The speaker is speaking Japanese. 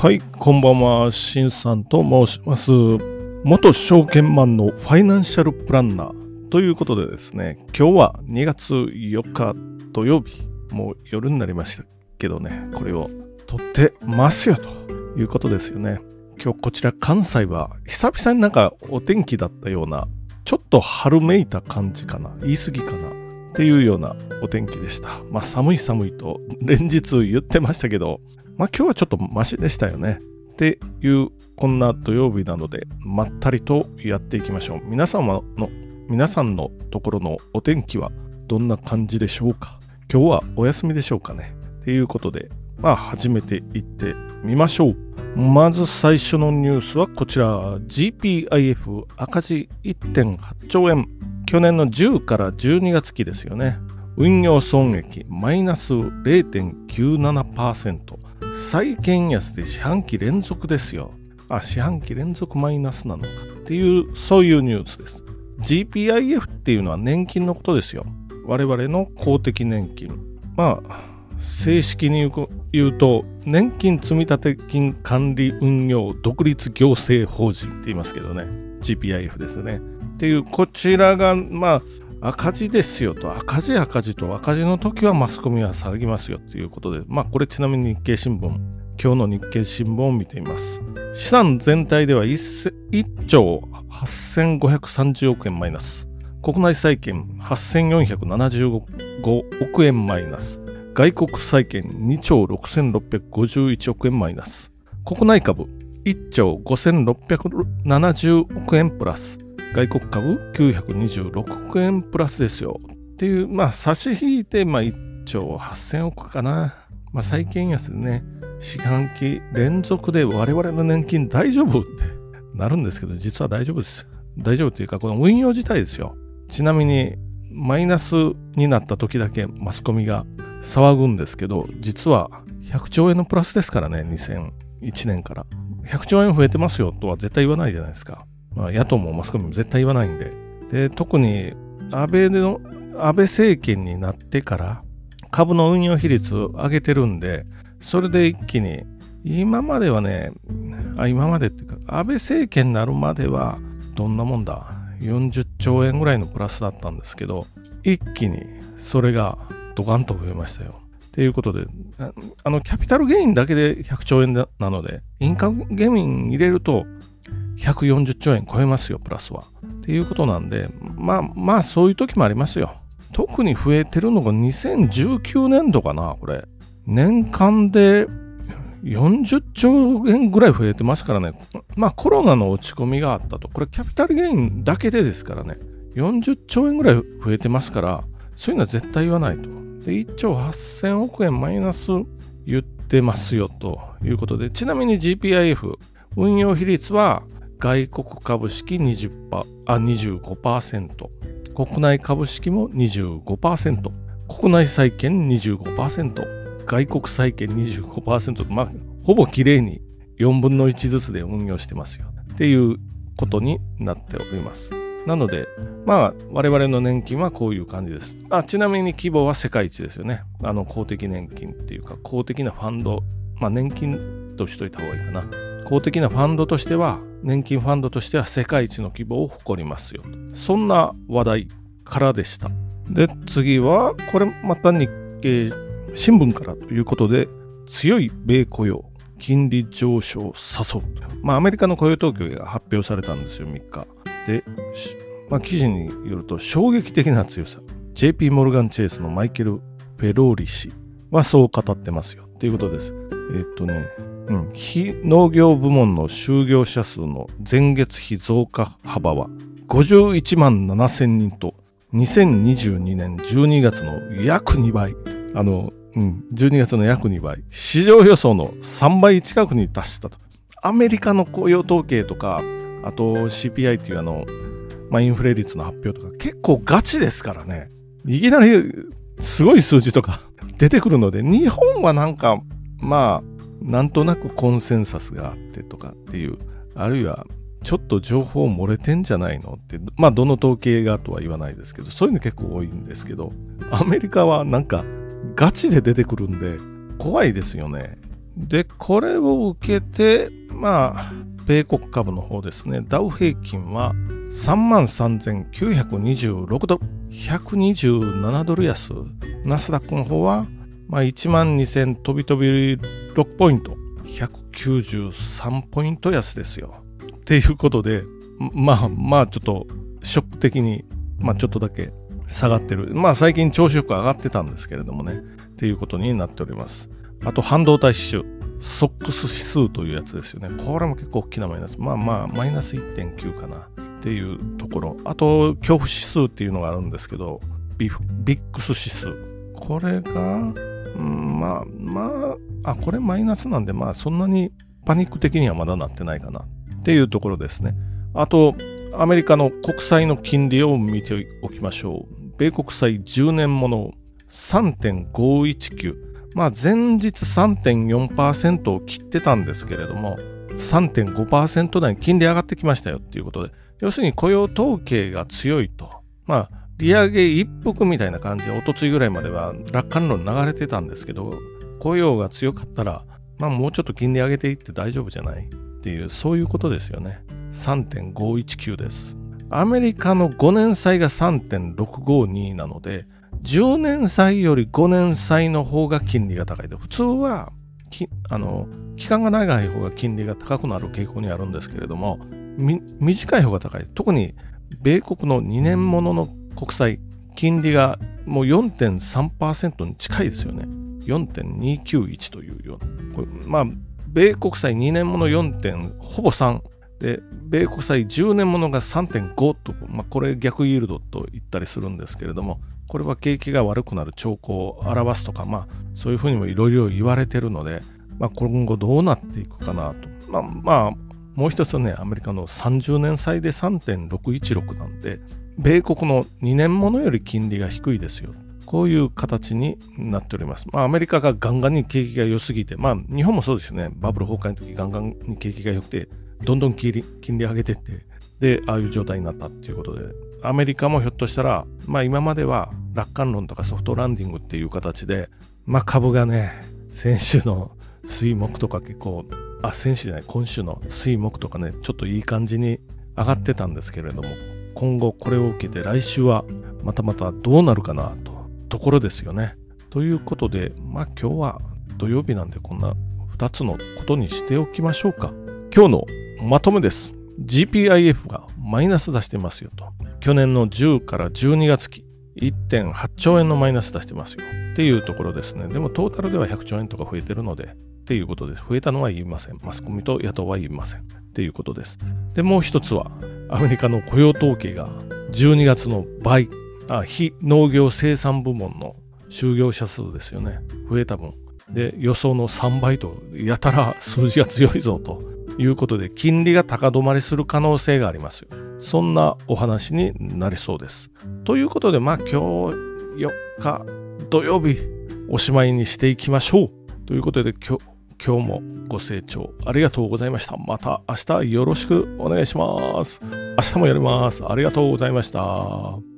はい、こんばんは、しんさんと申します。元証券マンのファイナンシャルプランナーということでですね、今日は2月4日土曜日、もう夜になりましたけどね、これを撮ってますよということですよね。今日こちら関西は久々になんかお天気だったような、ちょっと春めいた感じかな、言い過ぎかな。っていうようなお天気でした。まあ寒い寒いと連日言ってましたけど、まあ今日はちょっとマシでしたよね。っていうこんな土曜日なのでまったりとやっていきましょう。皆様の皆さんのところのお天気はどんな感じでしょうか？今日はお休みでしょうかね？っていうことでまあ始めていってみましょう。まず最初のニュースはこちら GPIF 赤字1.8兆円去年の10から12月期ですよね。運用損益マイナス0.97%。債券安で四半期連続ですよ。あ、四半期連続マイナスなのかっていう、そういうニュースです。GPIF っていうのは年金のことですよ。我々の公的年金。まあ、正式に言うと、年金積立金管理運用独立行政法人って言いますけどね。GPIF ですね。っていう、こちらが、まあ、赤字ですよと、赤字赤字と、赤字の時はマスコミは騒ぎますよということで、まあこれちなみに日経新聞、今日の日経新聞を見ています。資産全体では 1, 1兆8530億円マイナス。国内債券8475億円マイナス。外国債券2兆6651億円マイナス。国内株1兆5670億円プラス。外国株926億円プラスですよ。っていう、まあ、差し引いて、まあ、1兆8000億かな。まあ、債券安でね、四半期連続で我々の年金大丈夫って なるんですけど、実は大丈夫です。大丈夫っていうか、この運用自体ですよ。ちなみに、マイナスになった時だけマスコミが騒ぐんですけど、実は100兆円のプラスですからね、2001年から。100兆円増えてますよとは絶対言わないじゃないですか。まあ、野党もマスコミも絶対言わないんで。で、特に安倍の、安倍政権になってから株の運用比率上げてるんで、それで一気に、今まではね、あ今までっていうか、安倍政権になるまでは、どんなもんだ、40兆円ぐらいのプラスだったんですけど、一気にそれがドカンと増えましたよ。ということで、あの、キャピタルゲインだけで100兆円なので、インカムゲイン入れると、140兆円超えますよ、プラスは。っていうことなんで、まあまあそういう時もありますよ。特に増えてるのが2019年度かな、これ。年間で40兆円ぐらい増えてますからね。まあコロナの落ち込みがあったと。これキャピタルゲインだけでですからね。40兆円ぐらい増えてますから、そういうのは絶対言わないと。で、1兆8000億円マイナス言ってますよということで、ちなみに GPIF、運用比率は外国株式20%あ25%国内株式も25%国内債券25%外国債券25%まあほぼきれいに4分の1ずつで運用してますよ。っていうことになっております。なのでまあ我々の年金はこういう感じです。あちなみに規模は世界一ですよね。あの公的年金っていうか公的なファンド。まあ年金としといた方がいいかな。公的なファンドとしては年金ファンドとしては世界一の規模を誇りますよそんな話題からでした。で次はこれまた日経新聞からということで強い米雇用金利上昇を誘うまあアメリカの雇用統計が発表されたんですよ3日。で、まあ、記事によると衝撃的な強さ。JP モルガン・チェイスのマイケル・フェローリ氏はそう語ってますよ。ということです。えっとね非農業部門の就業者数の前月比増加幅は51万7千人と2022年12月の約2倍。あの、うん、12月の約2倍。市場予想の3倍近くに達したと。アメリカの雇用統計とかあと CPI っていうあの、まあ、インフレ率の発表とか結構ガチですからね。いきなりすごい数字とか 出てくるので日本はなんかまあなんとなくコンセンサスがあってとかっていうあるいはちょっと情報漏れてんじゃないのってまあどの統計がとは言わないですけどそういうの結構多いんですけどアメリカはなんかガチで出てくるんで怖いですよねで、これを受けて、まあ、米国株の方ですね、ダウ平均は3万3926ドル、127ドル安。ナスダックの方は、まあ、1万2000飛び飛び6ポイント、193ポイント安ですよ。っていうことで、まあまあちょっとショック的に、まあちょっとだけ下がってる。まあ最近調子よく上がってたんですけれどもね、っていうことになっております。あと半導体指数、ソックス指数というやつですよね。これも結構大きなマイナス。まあまあマイナス1.9かなっていうところ。あと恐怖指数っていうのがあるんですけど、ビックス指数。これが、あ、これマイナスなんで、まあそんなにパニック的にはまだなってないかなっていうところですね。あと、アメリカの国債の金利を見ておきましょう。米国債10年もの3.519。まあ前日3.4%を切ってたんですけれども、3.5%台に金利上がってきましたよっていうことで、要するに雇用統計が強いと。まあ、利上げ一服みたいな感じで、おとついぐらいまでは楽観論流れてたんですけど、雇用が強かったら、まあもうちょっと金利上げていって大丈夫じゃない？っていう、そういうことですよね。3.519です。アメリカの5年債が3.652なので、10年債より5年債の方が金利が高いで、普通はあの期間が長い方が金利が高くなる傾向にあるんですけれども、短い方が高い。特に米国の2年ものの国債、金利がもう4.3%に近いですよね。4.291というような。これまあ、米国債2年もの4点、ほぼ3。で、米国債10年ものが3.5と、まあ、これ逆イールドと言ったりするんですけれども、これは景気が悪くなる兆候を表すとか、まあ、そういうふうにもいろいろ言われてるので、まあ、今後どうなっていくかなと。まあ、まあ、もう一つね、アメリカの30年債で3.616なんで、米国の2年ものより金利が低いですよ。こういう形になっております。まあ、アメリカがガンガンに景気が良すぎて、まあ、日本もそうですよね。バブル崩壊の時ガンガンに景気が良くて、どんどん金利金利上げてって、で、ああいう状態になったっていうことで、アメリカもひょっとしたら、まあ今までは楽観論とかソフトランディングっていう形で、まあ株がね、先週の水木とか結構、あ、先週じゃない、今週の水木とかね、ちょっといい感じに上がってたんですけれども、今後これを受けて来週はまたまたどうなるかなと、ところですよね。ということで、まあ今日は土曜日なんでこんな2つのことにしておきましょうか。今日のまとめです。GPIF がマイナス出してますよと。去年の10から12月期、1.8兆円のマイナス出してますよっていうところですね。でもトータルでは100兆円とか増えてるので、っていうことです。増えたのは言いません。マスコミと野党は言いません。っていうことです。で、もう一つは、アメリカの雇用統計が12月の倍、あ非農業生産部門の就業者数ですよね。増えた分。で、予想の3倍と、やたら数字が強いぞということで、金利が高止まりする可能性があります。そんなお話になりそうです。ということで、まあ今日4日土曜日おしまいにしていきましょう。ということで今日もご清聴ありがとうございました。また明日よろしくお願いします。明日もやります。ありがとうございました。